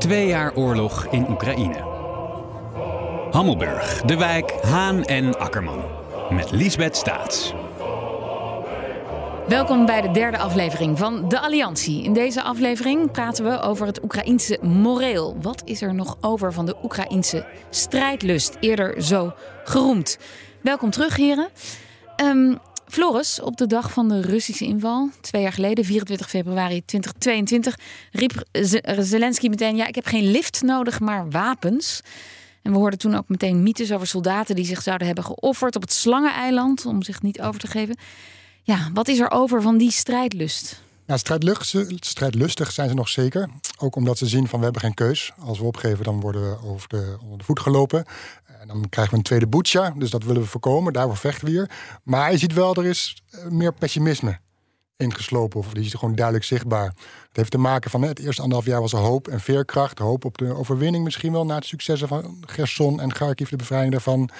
Twee jaar oorlog in Oekraïne. Hammelburg, De Wijk, Haan en Akkerman. Met Liesbeth Staats. Welkom bij de derde aflevering van De Alliantie. In deze aflevering praten we over het Oekraïense moreel. Wat is er nog over van de Oekraïense strijdlust? Eerder zo geroemd. Welkom terug, heren. Um, Floris, op de dag van de Russische inval, twee jaar geleden, 24 februari 2022, riep Zelensky meteen: Ja, ik heb geen lift nodig, maar wapens. En we hoorden toen ook meteen mythes over soldaten die zich zouden hebben geofferd op het Slangeneiland om zich niet over te geven. Ja, wat is er over van die strijdlust? Nou, strijdlustig zijn ze nog zeker. Ook omdat ze zien van we hebben geen keus. Als we opgeven, dan worden we over de, onder de voet gelopen. En dan krijgen we een tweede boetja. Dus dat willen we voorkomen. Daarvoor vechten we hier. Maar je ziet wel, er is eh, meer pessimisme ingeslopen. Of die is gewoon duidelijk zichtbaar. Het heeft te maken van het eerste anderhalf jaar was er hoop en veerkracht. Hoop op de overwinning misschien wel na het successen van Gerson en Kharkiv, de bevrijding daarvan.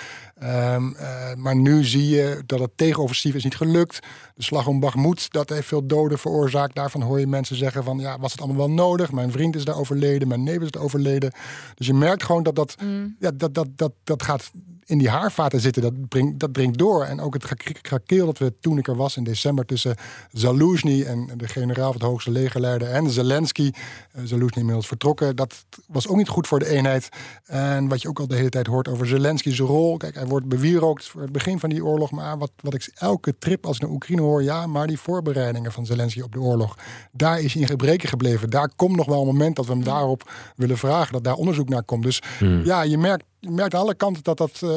Um, maar nu zie je dat het tegenoffensief is niet gelukt. De slag om Bakhmut, dat heeft veel doden veroorzaakt. Daarvan hoor je mensen zeggen van, ja, was het allemaal wel nodig? Mijn vriend is daar overleden, mijn neef is daar overleden. Dus je merkt gewoon dat dat, mm. ja, dat, dat, dat, dat gaat in die haarvaten zitten, dat brengt, dat brengt door. En ook het gekrakeel dat we toen ik er was in december tussen Zaluzny en de generaal van het hoogste legerleider en Zelensky. Uh, Zaluzny inmiddels vertrokken. Dat was ook niet goed voor de eenheid. En wat je ook al de hele tijd hoort over Zelensky's rol. Kijk, hij wordt bewierookt voor het begin van die oorlog. Maar wat, wat ik elke trip als ik naar Oekraïne hoor, ja, maar die voorbereidingen van Zelensky op de oorlog, daar is hij in gebreken gebleven. Daar komt nog wel een moment dat we hem daarop willen vragen, dat daar onderzoek naar komt. Dus hmm. ja, je merkt je merkt aan alle kanten dat, dat uh,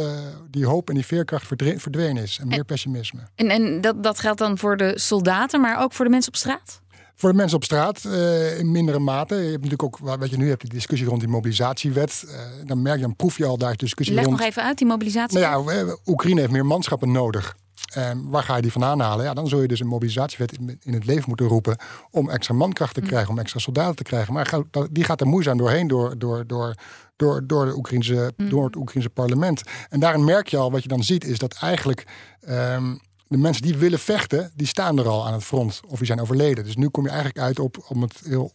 die hoop en die veerkracht verdwenen is. En meer pessimisme. En, en dat, dat geldt dan voor de soldaten, maar ook voor de mensen op straat? Voor de mensen op straat uh, in mindere mate. Je hebt natuurlijk ook, wat je nu hebt, die discussie rond die mobilisatiewet. Uh, dan merk je, dan proef je al daar discussie Leg rond. nog even uit, die mobilisatie. Nou ja, Oekraïne heeft meer manschappen nodig. Um, waar ga je die vandaan halen? Ja, dan zul je dus een mobilisatiewet in, het leven moeten roepen om extra mankracht te hm. krijgen, om extra soldaten te krijgen. Maar die gaat er moeizaam doorheen door, door, door, door, door, de Oekraïnse, hm. door het Oekraïnse parlement. En daarin merk je al, wat je dan ziet, is dat eigenlijk um, de mensen die willen vechten, die staan er al aan het front of die zijn overleden. Dus nu kom je eigenlijk uit op, om het heel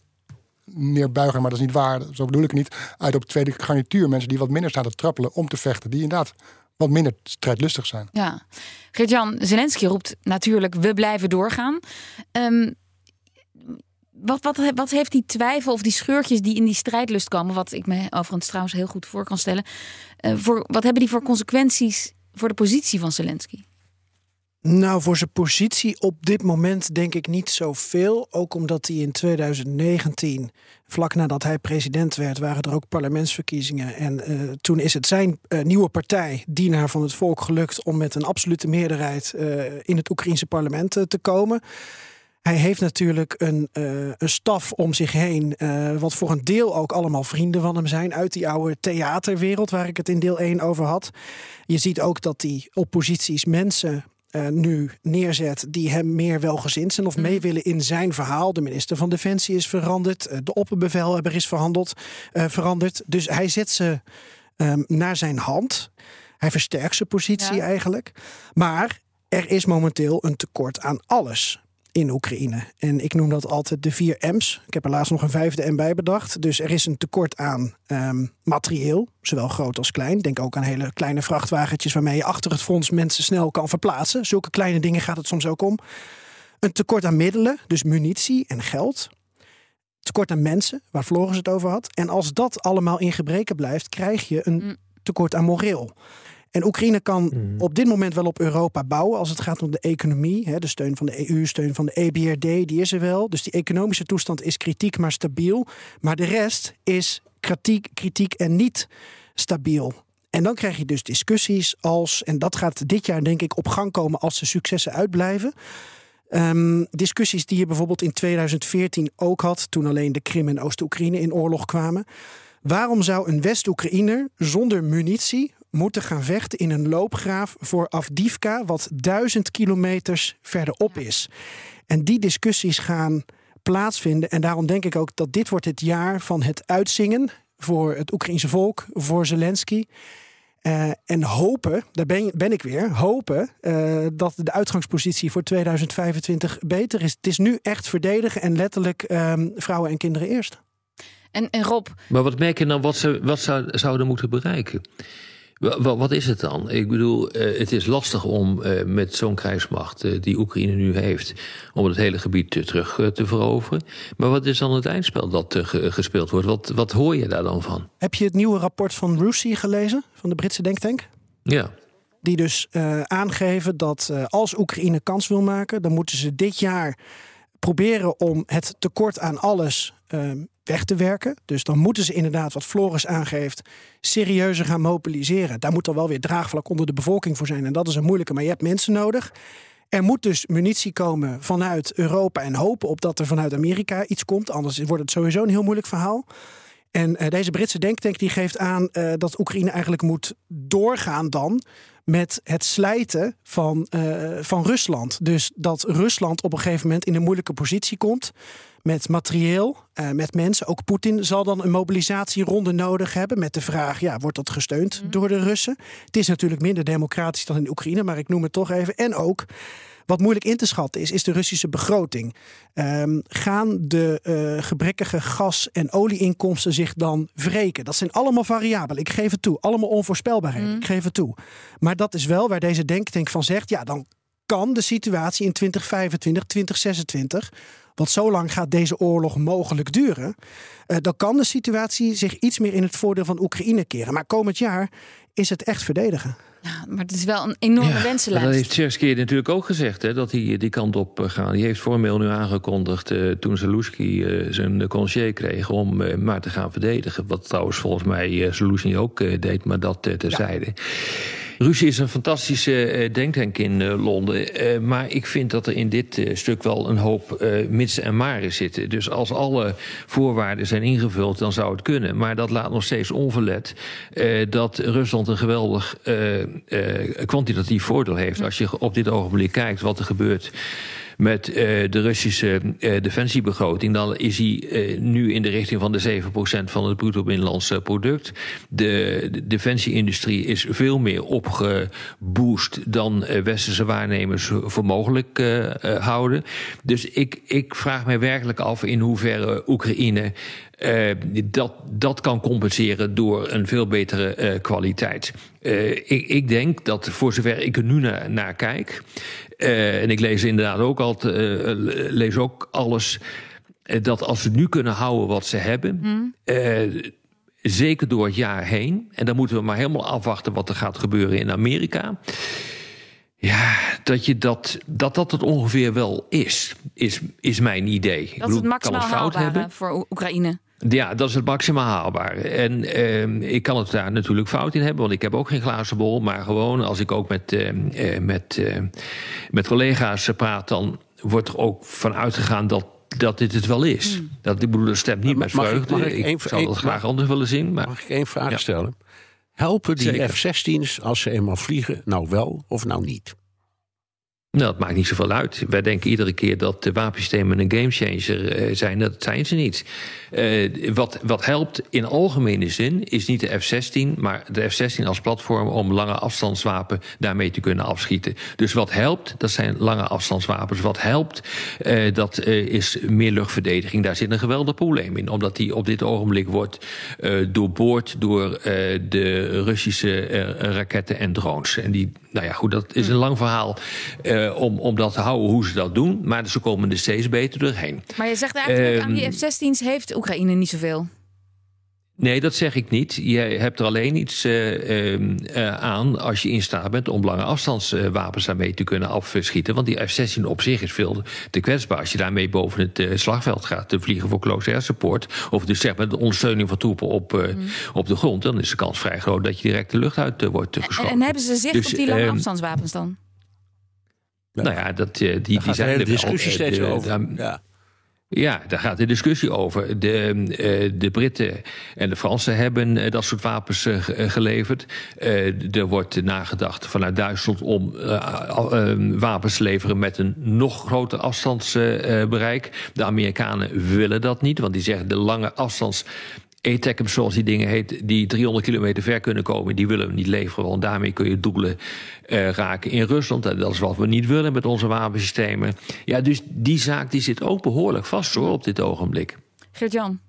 neerbuigen, maar dat is niet waar, zo bedoel ik niet, uit op tweede garnituur. Mensen die wat minder staan te trappelen om te vechten, die inderdaad wat minder strijdlustig zijn. Ja, Gert-Jan Zelensky roept natuurlijk, we blijven doorgaan. Um, wat, wat, wat heeft die twijfel of die scheurtjes die in die strijdlust komen, wat ik me overigens trouwens heel goed voor kan stellen, uh, voor, wat hebben die voor consequenties voor de positie van Zelensky? Nou, voor zijn positie op dit moment denk ik niet zoveel. Ook omdat hij in 2019, vlak nadat hij president werd, waren er ook parlementsverkiezingen. En uh, toen is het zijn uh, nieuwe partij, Dienaar van het Volk, gelukt om met een absolute meerderheid uh, in het Oekraïense parlement te komen. Hij heeft natuurlijk een, een staf om zich heen, wat voor een deel ook allemaal vrienden van hem zijn uit die oude theaterwereld waar ik het in deel 1 over had. Je ziet ook dat die opposities mensen uh, nu neerzet die hem meer welgezind zijn of mee mm. willen in zijn verhaal. De minister van Defensie is veranderd, uh, de opperbevelhebber is verhandeld, uh, veranderd. Dus hij zet ze um, naar zijn hand. Hij versterkt zijn positie ja. eigenlijk. Maar er is momenteel een tekort aan alles in Oekraïne. En ik noem dat altijd de vier M's. Ik heb er laatst nog een vijfde M bij bedacht. Dus er is een tekort aan um, materieel, zowel groot als klein. Denk ook aan hele kleine vrachtwagentjes waarmee je achter het fonds mensen snel kan verplaatsen. Zulke kleine dingen gaat het soms ook om. Een tekort aan middelen, dus munitie en geld. Tekort aan mensen, waar Floris het over had. En als dat allemaal in gebreken blijft, krijg je een mm. tekort aan moreel. En Oekraïne kan mhm. op dit moment wel op Europa bouwen als het gaat om de economie. Hè, de steun van de EU, steun van de EBRD, die is er wel. Dus die economische toestand is kritiek, maar stabiel. Maar de rest is kritiek, kritiek en niet stabiel. En dan krijg je dus discussies als, en dat gaat dit jaar denk ik op gang komen als de successen uitblijven. Um, discussies die je bijvoorbeeld in 2014 ook had, toen alleen de Krim en Oost-Oekraïne in oorlog kwamen. Waarom zou een West-Oekraïner zonder munitie moeten gaan vechten in een loopgraaf voor Afdivka, wat duizend kilometers verderop is? En die discussies gaan plaatsvinden. En daarom denk ik ook dat dit wordt het jaar van het uitzingen voor het Oekraïense volk, voor Zelensky. Uh, en hopen, daar ben, ben, ik weer, hopen uh, dat de uitgangspositie voor 2025 beter is. Het is nu echt verdedigen en letterlijk um, vrouwen en kinderen eerst. En, en Rob. Maar wat merk je dan wat ze wat zou, zouden moeten bereiken? Wat is het dan? Ik bedoel, eh, het is lastig om eh, met zo'n krijgsmacht eh, die Oekraïne nu heeft, om het hele gebied terug te veroveren. Maar wat is dan het eindspel dat gespeeld wordt? Wat, wat hoor je daar dan van? Heb je het nieuwe rapport van Rusi gelezen, van de Britse denktank? Ja. Die dus aangeven dat als Oekraïne kans wil maken, dan moeten ze dit jaar proberen om het tekort aan alles ehm, weg te werken. Dus dan moeten ze inderdaad, wat Floris aangeeft, serieuzer gaan mobiliseren. Daar moet dan wel weer draagvlak onder de bevolking voor zijn. En dat is een moeilijke, maar je hebt mensen nodig. Er moet dus munitie komen vanuit Europa en hopen op dat er vanuit Amerika iets komt. Anders wordt het sowieso een heel moeilijk verhaal. En uh, deze Britse denktank die geeft aan uh, dat Oekraïne eigenlijk moet doorgaan dan met het slijten van, uh, van Rusland. Dus dat Rusland op een gegeven moment in een moeilijke positie komt met materieel, uh, met mensen. Ook Poetin zal dan een mobilisatieronde nodig hebben met de vraag: ja, wordt dat gesteund mm. door de Russen? Het is natuurlijk minder democratisch dan in Oekraïne, maar ik noem het toch even. En ook wat moeilijk in te schatten is, is de Russische begroting. Um, gaan de uh, gebrekkige gas- en olieinkomsten zich dan wreken? Dat zijn allemaal variabelen. Ik geef het toe. Allemaal onvoorspelbaarheden. Mm. Ik geef het toe. Maar dat is wel waar deze denktank van zegt: ja, dan kan de situatie in 2025, 2026 want zo lang gaat deze oorlog mogelijk duren. Uh, dan kan de situatie zich iets meer in het voordeel van Oekraïne keren. Maar komend jaar is het echt verdedigen. Ja, maar het is wel een enorme ja, wensenlijst. Dat heeft Tsersky natuurlijk ook gezegd, hè, dat hij die kant op eh, gaat. Die heeft formeel nu aangekondigd uh, toen Zelensky uh, zijn congé kreeg om uh, maar te gaan verdedigen. Wat trouwens volgens mij uh, Zelensky ook deed, maar dat terzijde. Ja. Ruzie is een fantastische uh, denktank in uh, Londen. Uh, maar ik vind dat er in dit stuk wel een hoop mits en maren zitten. Dus als alle voorwaarden zijn ingevuld, dan zou het kunnen. Maar dat laat nog steeds onverlet dat Rusland een geweldig kwantitatief voordeel heeft. Als je op dit ogenblik kijkt wat er gebeurt met uh, de Russische uh, defensiebegroting, dan is hij uh, nu in de richting van de 7% van het bruto binnenlands product. De, de defensieindustrie is veel meer opgeboost dan westerse waarnemers voor mogelijk houden. Dus ik, ik vraag mij werkelijk af in hoeverre Oekraïne dat, dat kan compenseren door een veel betere kwaliteit. Ik, ik, denk dat voor zover ik er nu naar kijk, en ik lees inderdaad ook altijd, lees ook alles, dat als ze nu kunnen houden wat ze hebben, mm. zeker door het jaar heen, en dan moeten we maar helemaal afwachten wat er gaat gebeuren in Amerika. Ja, dat, je dat, dat dat het ongeveer wel is, is, is mijn idee. Dat is het maximaal fout hebben voor Oekraïne. Ja, dat is het maximaal haalbare. En uh, ik kan het daar natuurlijk fout in hebben, want ik heb ook geen glazen bol. Maar gewoon als ik ook met, uh, met, uh, met collega's praat, dan wordt er ook van uitgegaan dat dat dit het wel is. Mm. Dat, ik bedoel, dat stemt niet met vreugde. Ik, mag ik, ik zou het graag anders willen zien. Maar... Mag ik één vraag ja. stellen? Helpen die F-16's als ze eenmaal vliegen nou wel of nou niet? Nou, dat maakt niet zoveel uit. Wij denken iedere keer dat de wapensystemen een gamechanger uh, zijn. Dat zijn ze niet. Uh, wat, wat helpt in algemene zin is niet de F-16, maar de F-16 als platform om lange afstandswapen daarmee te kunnen afschieten. Dus wat helpt, dat zijn lange afstandswapens. Wat helpt, uh, dat is meer luchtverdediging. Daar zit een geweldig probleem in, omdat die op dit ogenblik wordt doorboord door de Russische raketten en drones. En die, nou ja, goed, dat is een lang verhaal om, om dat te houden hoe ze dat doen. Maar ze komen er steeds beter doorheen. Maar je zegt eigenlijk uh, aan die F-16's heeft Oekraïne niet zoveel. Nee, dat zeg ik niet. Je hebt er alleen iets uh, uh, aan als je in staat bent om lange afstandswapens daarmee te kunnen afschieten. Want die F-16 op zich is veel te kwetsbaar. Als je daarmee boven het uh, slagveld gaat te vliegen voor close air support. Of dus zeg maar de ondersteuning van troepen op, mm. op de grond. Dan is de kans vrij groot dat je direct de lucht uit wordt geschoten. En, en, hebben ze zicht dus, op die lange ehm, afstandswapens dan? Nou ja, dat, die, die zijn er discussie steeds over. ja. Ja, daar gaat de discussie over. De, uh, de Britten en de Fransen hebben dat soort wapens geleverd. er wordt nagedacht vanuit Duitsland om wapens te leveren met een nog groter afstandsbereik. de Amerikanen willen dat niet, want die zeggen de lange afstands ATACMS, zoals die dingen heet, die 300 kilometer ver kunnen komen, die willen we niet leveren. Want daarmee kun je doelen uh, raken in Rusland. En dat is wat we niet willen met onze wapensystemen. Ja, dus die zaak die zit ook behoorlijk vast hoor, op dit ogenblik. Geert-Jan.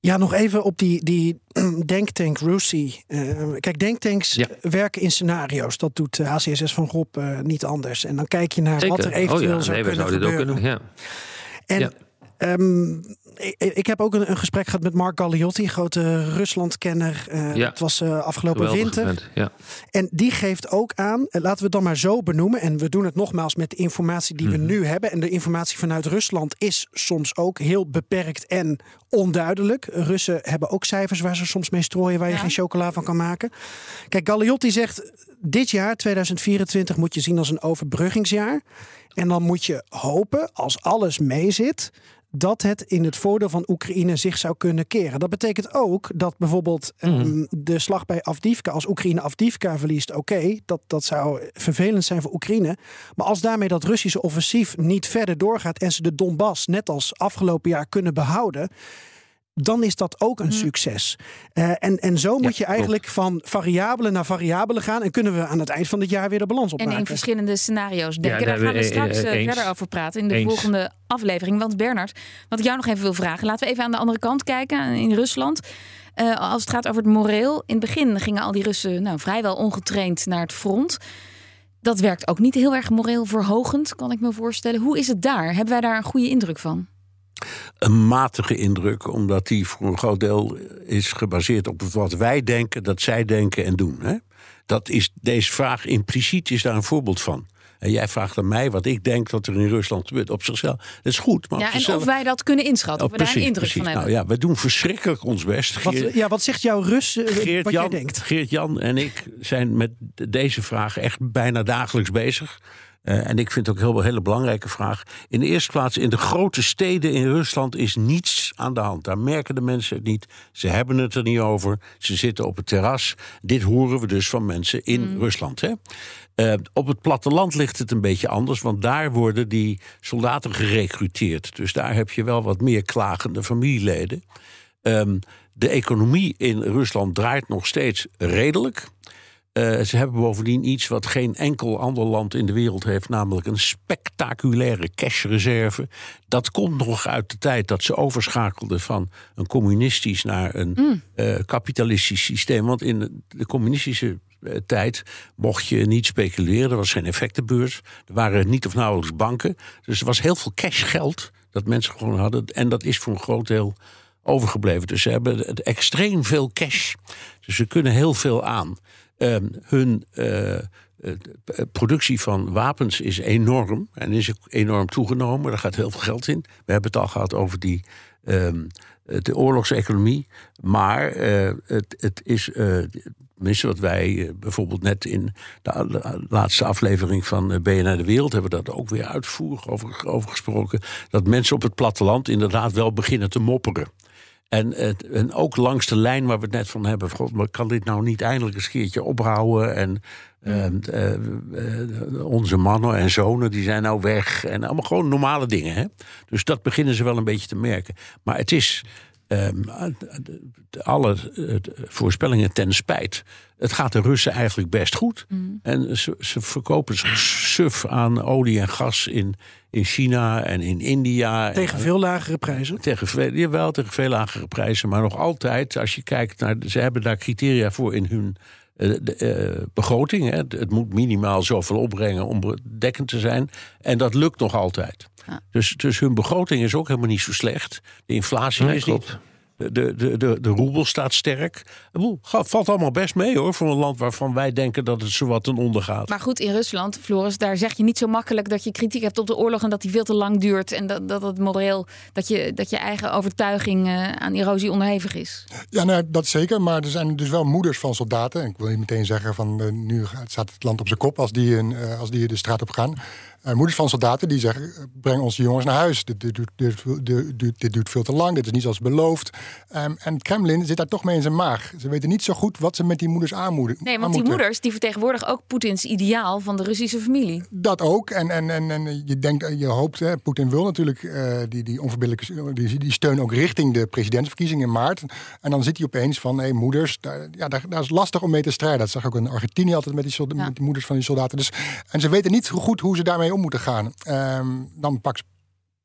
Ja, nog even op die, die denktank Rusi. Uh, kijk, denktanks werken in scenario's. Dat doet de HCSS van Rob uh, niet anders. En dan kijk je naar Zeker. wat er eventueel oh, ja. zou nee, kunnen we gebeuren. Ook kunnen, ja. En ja. Um, ik, ik, heb ook een, een, gesprek gehad met Mark Galliotti, grote Ruslandkenner. Uh, ja. Het was uh, afgelopen Geweldig winter. Event, ja. En die geeft ook aan, uh, laten we het dan maar zo benoemen. En we doen het nogmaals met de informatie die Mhm. we nu hebben. En de informatie vanuit Rusland is soms ook heel beperkt en onduidelijk. Russen hebben ook cijfers waar ze soms mee strooien, waar je geen chocola van kan maken. Kijk, Galliotti zegt, dit jaar, 2024, moet je zien als een overbruggingsjaar. En dan moet je hopen, als alles meezit, dat het in het voordeel van Oekraïne zich zou kunnen keren. Dat betekent ook dat bijvoorbeeld um, de slag bij Avdivka, als Oekraïne Avdivka verliest, oké, dat, dat zou vervelend zijn voor Oekraïne. Maar als daarmee dat Russische offensief niet verder doorgaat en ze de Donbass net als afgelopen jaar kunnen behouden. Dan is dat ook een succes. Uh, en, en zo moet je eigenlijk van variabele naar variabele gaan. En kunnen we aan het eind van het jaar weer de balans En opmaken. in verschillende scenario's denken. Ja, Daar gaan we eh, straks eh, uh, eens. verder over praten in de Eens. volgende aflevering. Want Bernard, wat ik jou nog even wil vragen. Laten we even aan de andere kant kijken, in Rusland. Uh, als het gaat over het moreel. In het begin gingen al die Russen nou, vrijwel ongetraind naar het front. Dat werkt ook niet heel erg moreel verhogend, kan ik me voorstellen. Hoe is het daar? Hebben wij daar een goede indruk van? Een matige indruk, omdat die voor een groot deel is gebaseerd op wat wij denken, dat zij denken en doen. Hè? Dat is deze vraag impliciet is daar een voorbeeld van. En jij vraagt aan mij wat ik denk dat er in Rusland gebeurt. Op zichzelf, dat is goed. Maar op Ja, en zichzelf, of wij dat kunnen inschatten, of Oh, we daar een indruk precies. van hebben. Nou ja, we doen verschrikkelijk ons best. Wat, Geert- ja, wat zegt jouw Rus uh, wat jij Geert-Jan denkt? Geert-Jan en ik zijn met deze vraag echt bijna dagelijks bezig. Uh, en ik vind het ook een heel, hele belangrijke vraag. In de eerste plaats, in de grote steden in Rusland is niets aan de hand. Daar merken de mensen het niet. Ze hebben het er niet over. Ze zitten op het terras. Dit horen we dus van mensen in Rusland. Hè? Uh, op het platteland ligt het een beetje anders, want daar worden die soldaten gerecruiteerd. Dus daar heb je wel wat meer klagende familieleden. Um, de economie in Rusland draait nog steeds redelijk. Uh, ze hebben bovendien iets wat geen enkel ander land in de wereld heeft, namelijk een spectaculaire cashreserve. Dat komt nog uit de tijd dat ze overschakelden van een communistisch naar een mm. uh, kapitalistisch systeem. Want in de, communistische uh, tijd mocht je niet speculeren, er was geen effectenbeurs, er waren niet of nauwelijks banken. Dus er was heel veel cashgeld dat mensen gewoon hadden. En dat is voor een groot deel overgebleven. Dus ze hebben extreem veel cash. Dus ze kunnen heel veel aan. Uh, hun uh, productie van wapens is enorm en is enorm toegenomen. Daar gaat heel veel geld in. We hebben het al gehad over die, um, de oorlogseconomie. Maar uh, het, het, is, tenminste wat wij bijvoorbeeld net in de laatste aflevering van BNR De Wereld... hebben dat ook weer uitvoerig over gesproken... dat mensen op het platteland inderdaad wel beginnen te mopperen. En, en, ook langs de lijn waar we het net van hebben. God, maar kan dit nou niet eindelijk een keertje ophouden? En uh, uh, onze mannen en zonen die zijn nou weg. En allemaal gewoon normale dingen. Hè? Dus dat beginnen ze wel een beetje te merken. Maar het is um, alle voorspellingen ten spijt. Het gaat de Russen eigenlijk best goed. Mm. En ze, ze verkopen suf aan olie en gas in, in China en in India. Tegen veel lagere prijzen? Tegen veel, jawel, tegen veel lagere prijzen. Maar nog altijd, als je kijkt naar. Ze hebben daar criteria voor in hun de, uh, begroting. Hè. Het moet minimaal zoveel opbrengen om dekkend te zijn. En dat lukt nog altijd. Ja. Dus, dus hun begroting is ook helemaal niet zo slecht. De inflatie nee, is klopt. niet. De, de, de, de, roebel staat sterk. Het valt allemaal best mee hoor. Voor een land waarvan wij denken dat het zowat ten onder gaat. Maar goed, in Rusland, Floris, daar zeg je niet zo makkelijk dat je kritiek hebt op de oorlog en dat die veel te lang duurt. En dat, dat het moreel, dat je, dat je eigen overtuiging uh, aan erosie onderhevig is. Ja, nou, dat zeker. Maar er zijn dus wel moeders van soldaten. Ik wil je meteen zeggen van uh, nu staat het land op zijn kop als die, uh, als die de straat op gaan. Uh, moeders van soldaten die zeggen: breng onze jongens naar huis. Dit, dit, dit, dit, duurt veel te lang. Dit is niet zoals beloofd. Um, en Kremlin zit daar toch mee in zijn maag. Ze weten niet zo goed wat ze met die moeders aanmoedigen. Nee, want die moeders die vertegenwoordigen ook Poetins ideaal van de Russische familie. Dat ook. En, en, en, en je denkt, je hoopt, Poetin wil natuurlijk uh, die, die onverbiddelijke die, die steun ook richting de presidentsverkiezingen in maart. En dan zit hij opeens van: hé, hey, moeders, daar, ja, daar, daar, is lastig om mee te strijden. Dat zag ook in Argentinië altijd met die, met die moeders van die soldaten. Dus, en ze weten niet goed hoe ze daarmee moeten gaan. Um, dan pak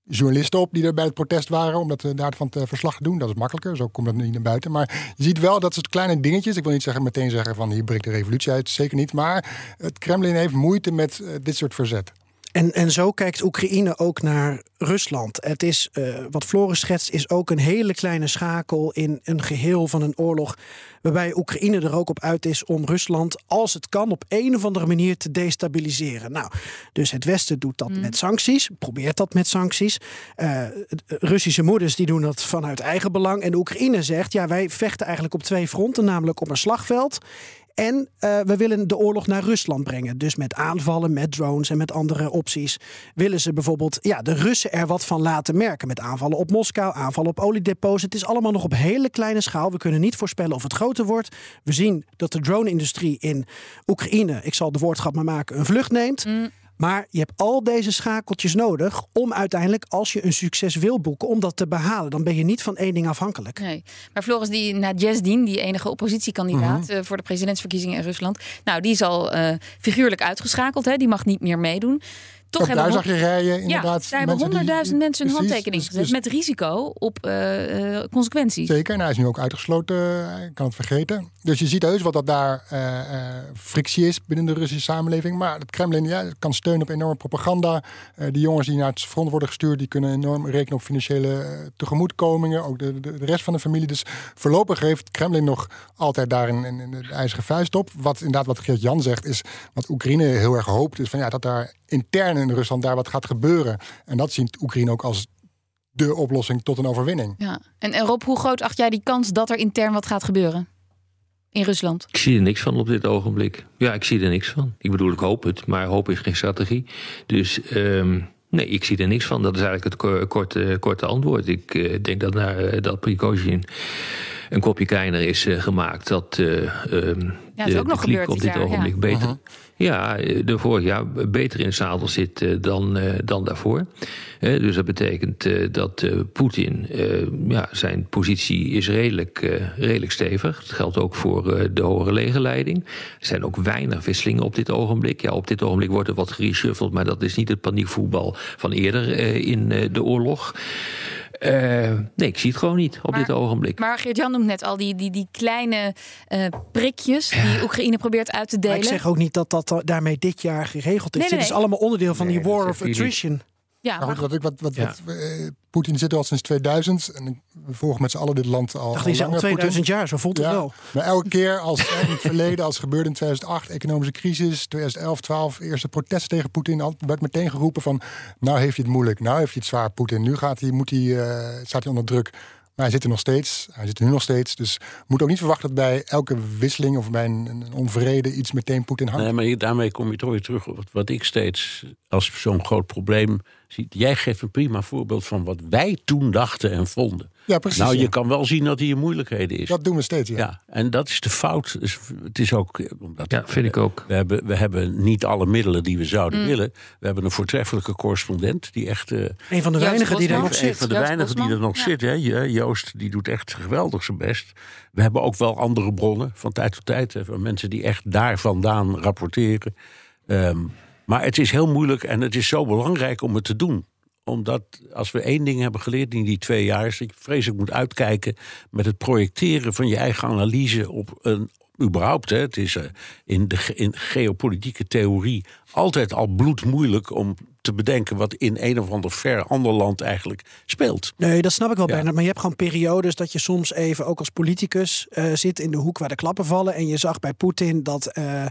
journalisten op die er bij het protest waren, om dat uh, daarvan te verslag te doen. Dat is makkelijker, zo komt dat niet naar buiten. Maar je ziet wel dat het kleine dingetjes. Ik wil niet zeggen, meteen zeggen van hier breekt de revolutie uit, zeker niet. Maar het Kremlin heeft moeite met uh, dit soort verzet. En, en zo kijkt Oekraïne ook naar Rusland. Het is, uh, wat Floris schetst, is ook een hele kleine schakel in een geheel van een oorlog. Waarbij Oekraïne er ook op uit is om Rusland, als het kan, op een of andere manier te destabiliseren. Nou, dus het Westen doet dat mm. met sancties, probeert dat met sancties. Uh, Russische moeders die doen dat vanuit eigen belang. En Oekraïne zegt, ja, wij vechten eigenlijk op twee fronten, namelijk op een slagveld. En uh, we willen de oorlog naar Rusland brengen. Dus met aanvallen, met drones en met andere opties. Willen ze bijvoorbeeld ja, de Russen er wat van laten merken. Met aanvallen op Moskou, aanvallen op oliedepots. Het is allemaal nog op hele kleine schaal. We kunnen niet voorspellen of het groter wordt. We zien dat de drone-industrie in Oekraïne, ik zal de woordschap maar maken, een vlucht neemt. Mm. Maar je hebt al deze schakeltjes nodig om uiteindelijk, als je een succes wil boeken, om dat te behalen. Dan ben je niet van één ding afhankelijk. Nee. Maar Floris, die Nadjezdin, die enige oppositiekandidaat mm voor de presidentsverkiezingen in Rusland, nou, die is al uh, figuurlijk uitgeschakeld. Hè? Die mag niet meer meedoen. Toch hebben daar zag je rijden inderdaad. Ja, daar hebben honderdduizend mensen een handtekening gezet. Dus, met risico op uh, uh, consequenties. Zeker, en hij is nu ook uitgesloten. Hij kan het vergeten. Dus je ziet heus wat dat daar uh, frictie is binnen de Russische samenleving. Maar het Kremlin ja, kan steunen op enorme propaganda. die jongens die naar het front worden gestuurd... die kunnen enorm rekenen op financiële tegemoetkomingen. Ook de, de, de, rest van de familie. Dus voorlopig heeft het Kremlin nog altijd daar een, een, een ijzeren vuist op. Wat inderdaad wat Geert-Jan zegt is... wat Oekraïne heel erg hoopt... is van, ja, dat daar intern in Rusland daar wat gaat gebeuren. En dat ziet Oekraïne ook als de oplossing tot een overwinning. Ja. En, Rob, hoe groot acht jij die kans dat er intern wat gaat gebeuren? In Rusland? Ik zie er niks van op dit ogenblik. Ja, ik zie er niks van. Ik bedoel, ik hoop het, maar hoop is geen strategie. Dus um, nee, ik zie er niks van. Dat is eigenlijk het korte, korte antwoord. Ik uh, denk dat, naar, uh, dat Prigozhin een kopje kleiner is uh, gemaakt. Dat uh, um, ja, de, ook nog de op dit jaar, ogenblik ja. beter... Uh -huh ja, de vorig jaar beter in het zadel zit uh, dan, uh, dan daarvoor. Uh, dus dat betekent dat Poetin, ja, zijn positie is redelijk, redelijk stevig. Dat geldt ook voor de hogere legerleiding. Er zijn ook weinig wisselingen op dit ogenblik. Ja, op dit ogenblik wordt er wat gereshuffeld, maar dat is niet het paniekvoetbal van eerder in de oorlog. Uh, nee, ik zie het gewoon niet op maar, dit ogenblik. Maar Geert-Jan noemt net al die, die, die kleine uh, prikjes die Oekraïne probeert uit te delen. Maar ik zeg ook niet dat dat daarmee dit jaar geregeld is. Nee, nee, Dit is allemaal onderdeel van die war of attrition. Ja, maar, maar goed, wat, ik, wat, wat, ja. Poetin zit er al sinds 2000 en we volgen met z'n allen dit land al. Dacht, al, al 2000 Putin. jaar, zo voelt het ja, wel. Maar elke keer als in het verleden, als het gebeurde in 2008, economische crisis, 2011, 12, eerste protest tegen Poetin, werd meteen geroepen van, nou heeft hij het moeilijk, nou heeft hij het zwaar, Poetin, nu gaat hij, moet hij, uh, staat hij onder druk. Maar hij zit er nog steeds. Hij zit er nu nog steeds. Dus moet ook niet verwachten dat bij elke wisseling of bij een, een onvrede iets meteen Poetin hangt. Nee, maar daarmee kom je toch weer terug op wat ik steeds als zo'n groot probleem zie. Jij geeft een prima voorbeeld van wat wij toen dachten en vonden. Ja, precies. Nou, je ja. kan wel zien dat hij in moeilijkheden is. Dat doen we steeds, ja. ja en dat is de fout. Dus het is ook. Omdat ja, vind ik ook. We hebben, we hebben niet alle middelen die we zouden mm. willen. We hebben een voortreffelijke correspondent die echt. Uh, een van de weinigen die er nog zit. Een van de weinigen die er nog ja. zit. Hè. Joost, die doet echt geweldig zijn best. We hebben ook wel andere bronnen van tijd tot tijd. Hè, van mensen die echt daar vandaan rapporteren. Um, maar het is heel moeilijk en het is zo belangrijk om het te doen omdat als we één ding hebben geleerd in die twee jaar, is dat je vreselijk moet uitkijken met het projecteren van je eigen analyse op een. Überhaupt, hè, het is uh, in de in geopolitieke theorie altijd al bloedmoeilijk om te bedenken wat in een of ander ver ander land eigenlijk speelt. Nee, dat snap ik wel ja. bijna. Maar je hebt gewoon periodes dat je soms even ook als politicus uh, zit in de hoek waar de klappen vallen. En je zag bij Poetin dat, uh,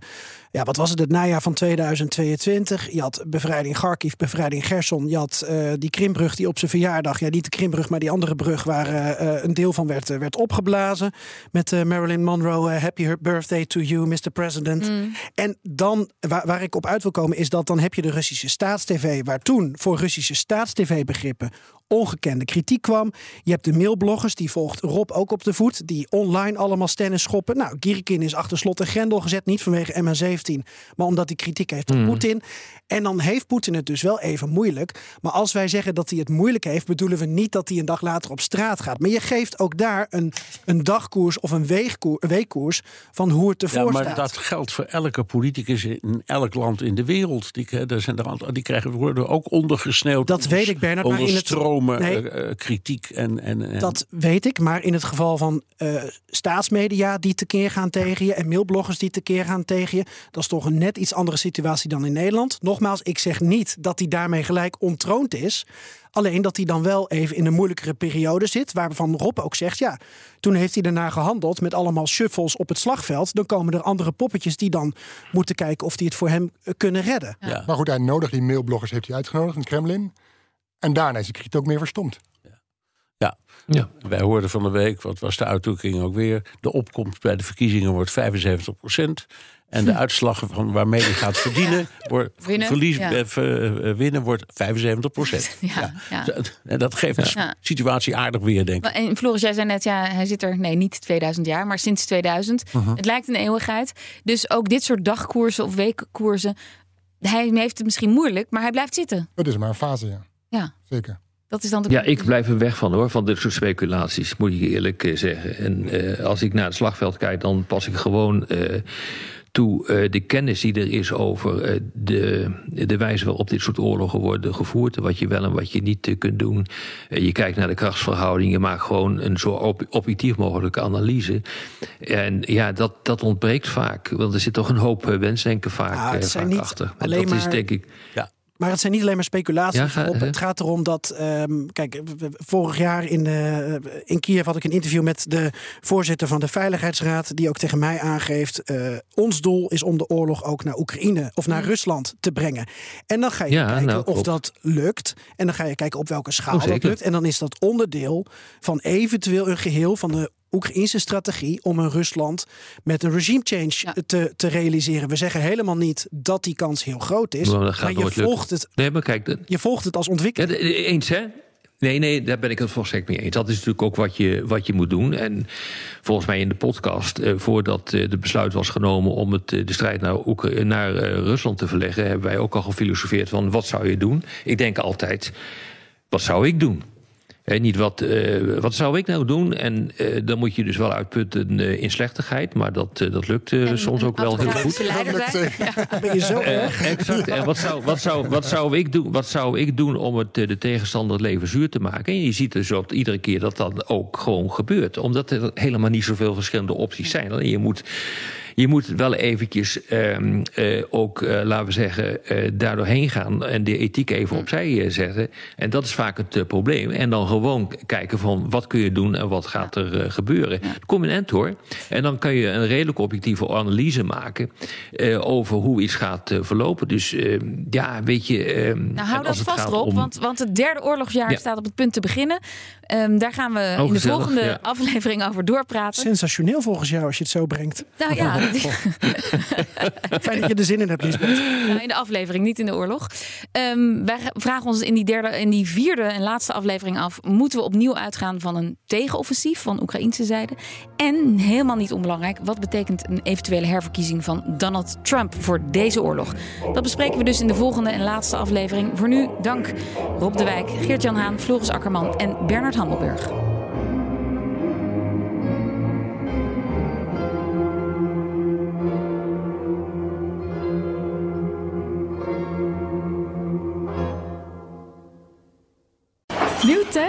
ja, wat was het, het najaar van 2022. Je had bevrijding Kharkiv, bevrijding Gerson. Je had uh, die Krimbrug die op zijn verjaardag, ja niet de Krimbrug, maar die andere brug waar een deel van werd, werd opgeblazen. Met Marilyn Monroe, happy birthday to you, Mr. President. Mm. En dan, waar, waar ik op uit wil komen, is dat dan heb je de Russische staatstv staatstv, waar toen voor Russische staatstv-begrippen ongekende kritiek kwam. Je hebt de mailbloggers, die volgt Rob ook op de voet, die online allemaal stennis schoppen. Nou, Girikin is achter slot en grendel gezet, niet vanwege MH17, maar omdat hij kritiek heeft op Mhm. Poetin. En dan heeft Poetin het dus wel even moeilijk. Maar als wij zeggen dat hij het moeilijk heeft, bedoelen we niet dat hij een dag later op straat gaat. Maar je geeft ook daar een, een dagkoers of een weegkoer- weekkoers van hoe het ervoor Ja, maar staat. dat geldt voor elke politicus in elk land in de wereld. Die, daar zijn er, die krijgen, worden ook ondergesneeuwd. Dat weet ik, Bernard, maar Onder in het- Nee. eh, eh, kritiek en, en, en Dat weet ik, maar in het geval van eh, staatsmedia die tekeer gaan tegen je en mailbloggers die tekeer gaan tegen je, dat is toch een net iets andere situatie dan in Nederland. Nogmaals, ik zeg niet dat hij daarmee gelijk ontroond is. Alleen dat hij dan wel even in een moeilijkere periode zit, waarvan Rob ook zegt, ja, toen heeft hij daarna gehandeld met allemaal shuffles op het slagveld. Dan komen er andere poppetjes die dan moeten kijken of die het voor hem eh, kunnen redden. ja. Maar goed, hij nodig die mailbloggers heeft hij uitgenodigd in Kremlin. En daarna is de kritiek ook meer verstomd. Ja. Ja. Wij hoorden van de week, wat was de uitdrukking ook weer? De opkomst bij de verkiezingen wordt 75% En de uitslag van waarmee hij gaat verdienen, wordt, Winnen, verlies, ja. eh, ver- eh, winnen wordt 75 Ja, ja. En dat geeft de situatie aardig weer, denk ik. En Floris, jij zei net, ja, hij zit er, nee, niet 2000 jaar, maar sinds 2000. Mhm. Het lijkt een eeuwigheid. Dus ook dit soort dagkoersen of weekkoersen, hij heeft het misschien moeilijk, maar hij blijft zitten. Dat is maar een fase, ja. Ja, Zeker. Dat is dan de Ja, ik blijf er weg van hoor, van dit soort speculaties, moet ik eerlijk eh, zeggen. En eh, als ik naar het slagveld kijk, dan pas ik gewoon eh, toe eh, de kennis die er is over eh, de, de wijze waarop dit soort oorlogen worden gevoerd. Wat je wel en wat je niet kunt doen. Je kijkt naar de krachtsverhouding, je maakt gewoon een zo ob- objectief mogelijke analyse. En ja, dat, dat ontbreekt vaak, want er zit toch een hoop eh, wensdenken vaak, Ah, het eh, zijn vaak niet achter. En alleen dat is maar- denk ik. Ja. Maar het zijn niet alleen maar speculaties. Ja, ga-? Het gaat erom dat. ehm, kijk, vorig jaar in, eh, in Kiev had ik een interview met de voorzitter van de Veiligheidsraad. Die ook tegen mij aangeeft. eh, ons doel is om de oorlog ook naar Oekraïne of naar Rusland te brengen. En dan ga je Ja, kijken nou, of dat lukt. En dan ga je kijken op welke schaal Oh, dat lukt. En dan is dat onderdeel van eventueel een geheel van de. Oekraïnse strategie om een Rusland met een regime change Ja. te, te realiseren. We zeggen helemaal niet dat die kans heel groot is. Maar gaat maar je volgt het Nee, maar kijk, de- je volgt het als ontwikkeling. eens hè? Nee, nee, daar ben ik het volstrekt mee eens. Dat is natuurlijk ook wat je, wat je moet doen. En volgens mij in de podcast, eh, voordat eh, de besluit was genomen om het, eh, de strijd naar, Oekra- naar eh, Rusland te verleggen, hebben wij ook al gefilosofeerd van wat zou je doen? Ik denk altijd, wat zou ik doen? Hè, niet wat, eh, wat zou ik nou doen? En eh, dan moet je dus wel uitputten eh, in slechtigheid. Maar dat, dat lukt En soms ook wel heel goed. Ja. Ben je zo erg? Exact. En wat zou, wat, zou, wat, zou ik doen, wat zou ik doen om het, de tegenstander het leven zuur te maken? En je ziet dus dat iedere keer dat dat ook gewoon gebeurt. Omdat er helemaal niet zoveel verschillende opties zijn. Alleen je moet, je moet wel eventjes ehm, eh, ook, eh, laten we zeggen, eh daardoor heen gaan. En de ethiek even opzij eh, zetten. En dat is vaak het probleem. En dan gewoon kijken van wat kun je doen en wat gaat er eh, gebeuren. Dan kom je een eind hoor. En dan kan je een redelijk objectieve analyse maken eh, over hoe iets gaat eh, verlopen. Dus eh, ja, weet je. eh, Nou, hou dat vast Rob, om- want, want het derde oorlogsjaar Ja. staat op het punt te beginnen. Ehm, daar gaan we in de gezellig, volgende ja. aflevering over doorpraten. Sensationeel volgens jou als je het zo brengt. Nou ja, Fijn dat je er zin in hebt, Lisbeth. Nou, in de aflevering, niet in de oorlog. Ehm, wij vragen ons in die, derde, in die vierde en laatste aflevering af: moeten we opnieuw uitgaan van een tegenoffensief van Oekraïnse zijde? En helemaal niet onbelangrijk, wat betekent een eventuele herverkiezing van Donald Trump voor deze oorlog? Dat bespreken we dus in de volgende en laatste aflevering. Voor nu, dank Rob de Wijk, Geert-Jan Haan, Floris Akkerman en Bernard Handelburg.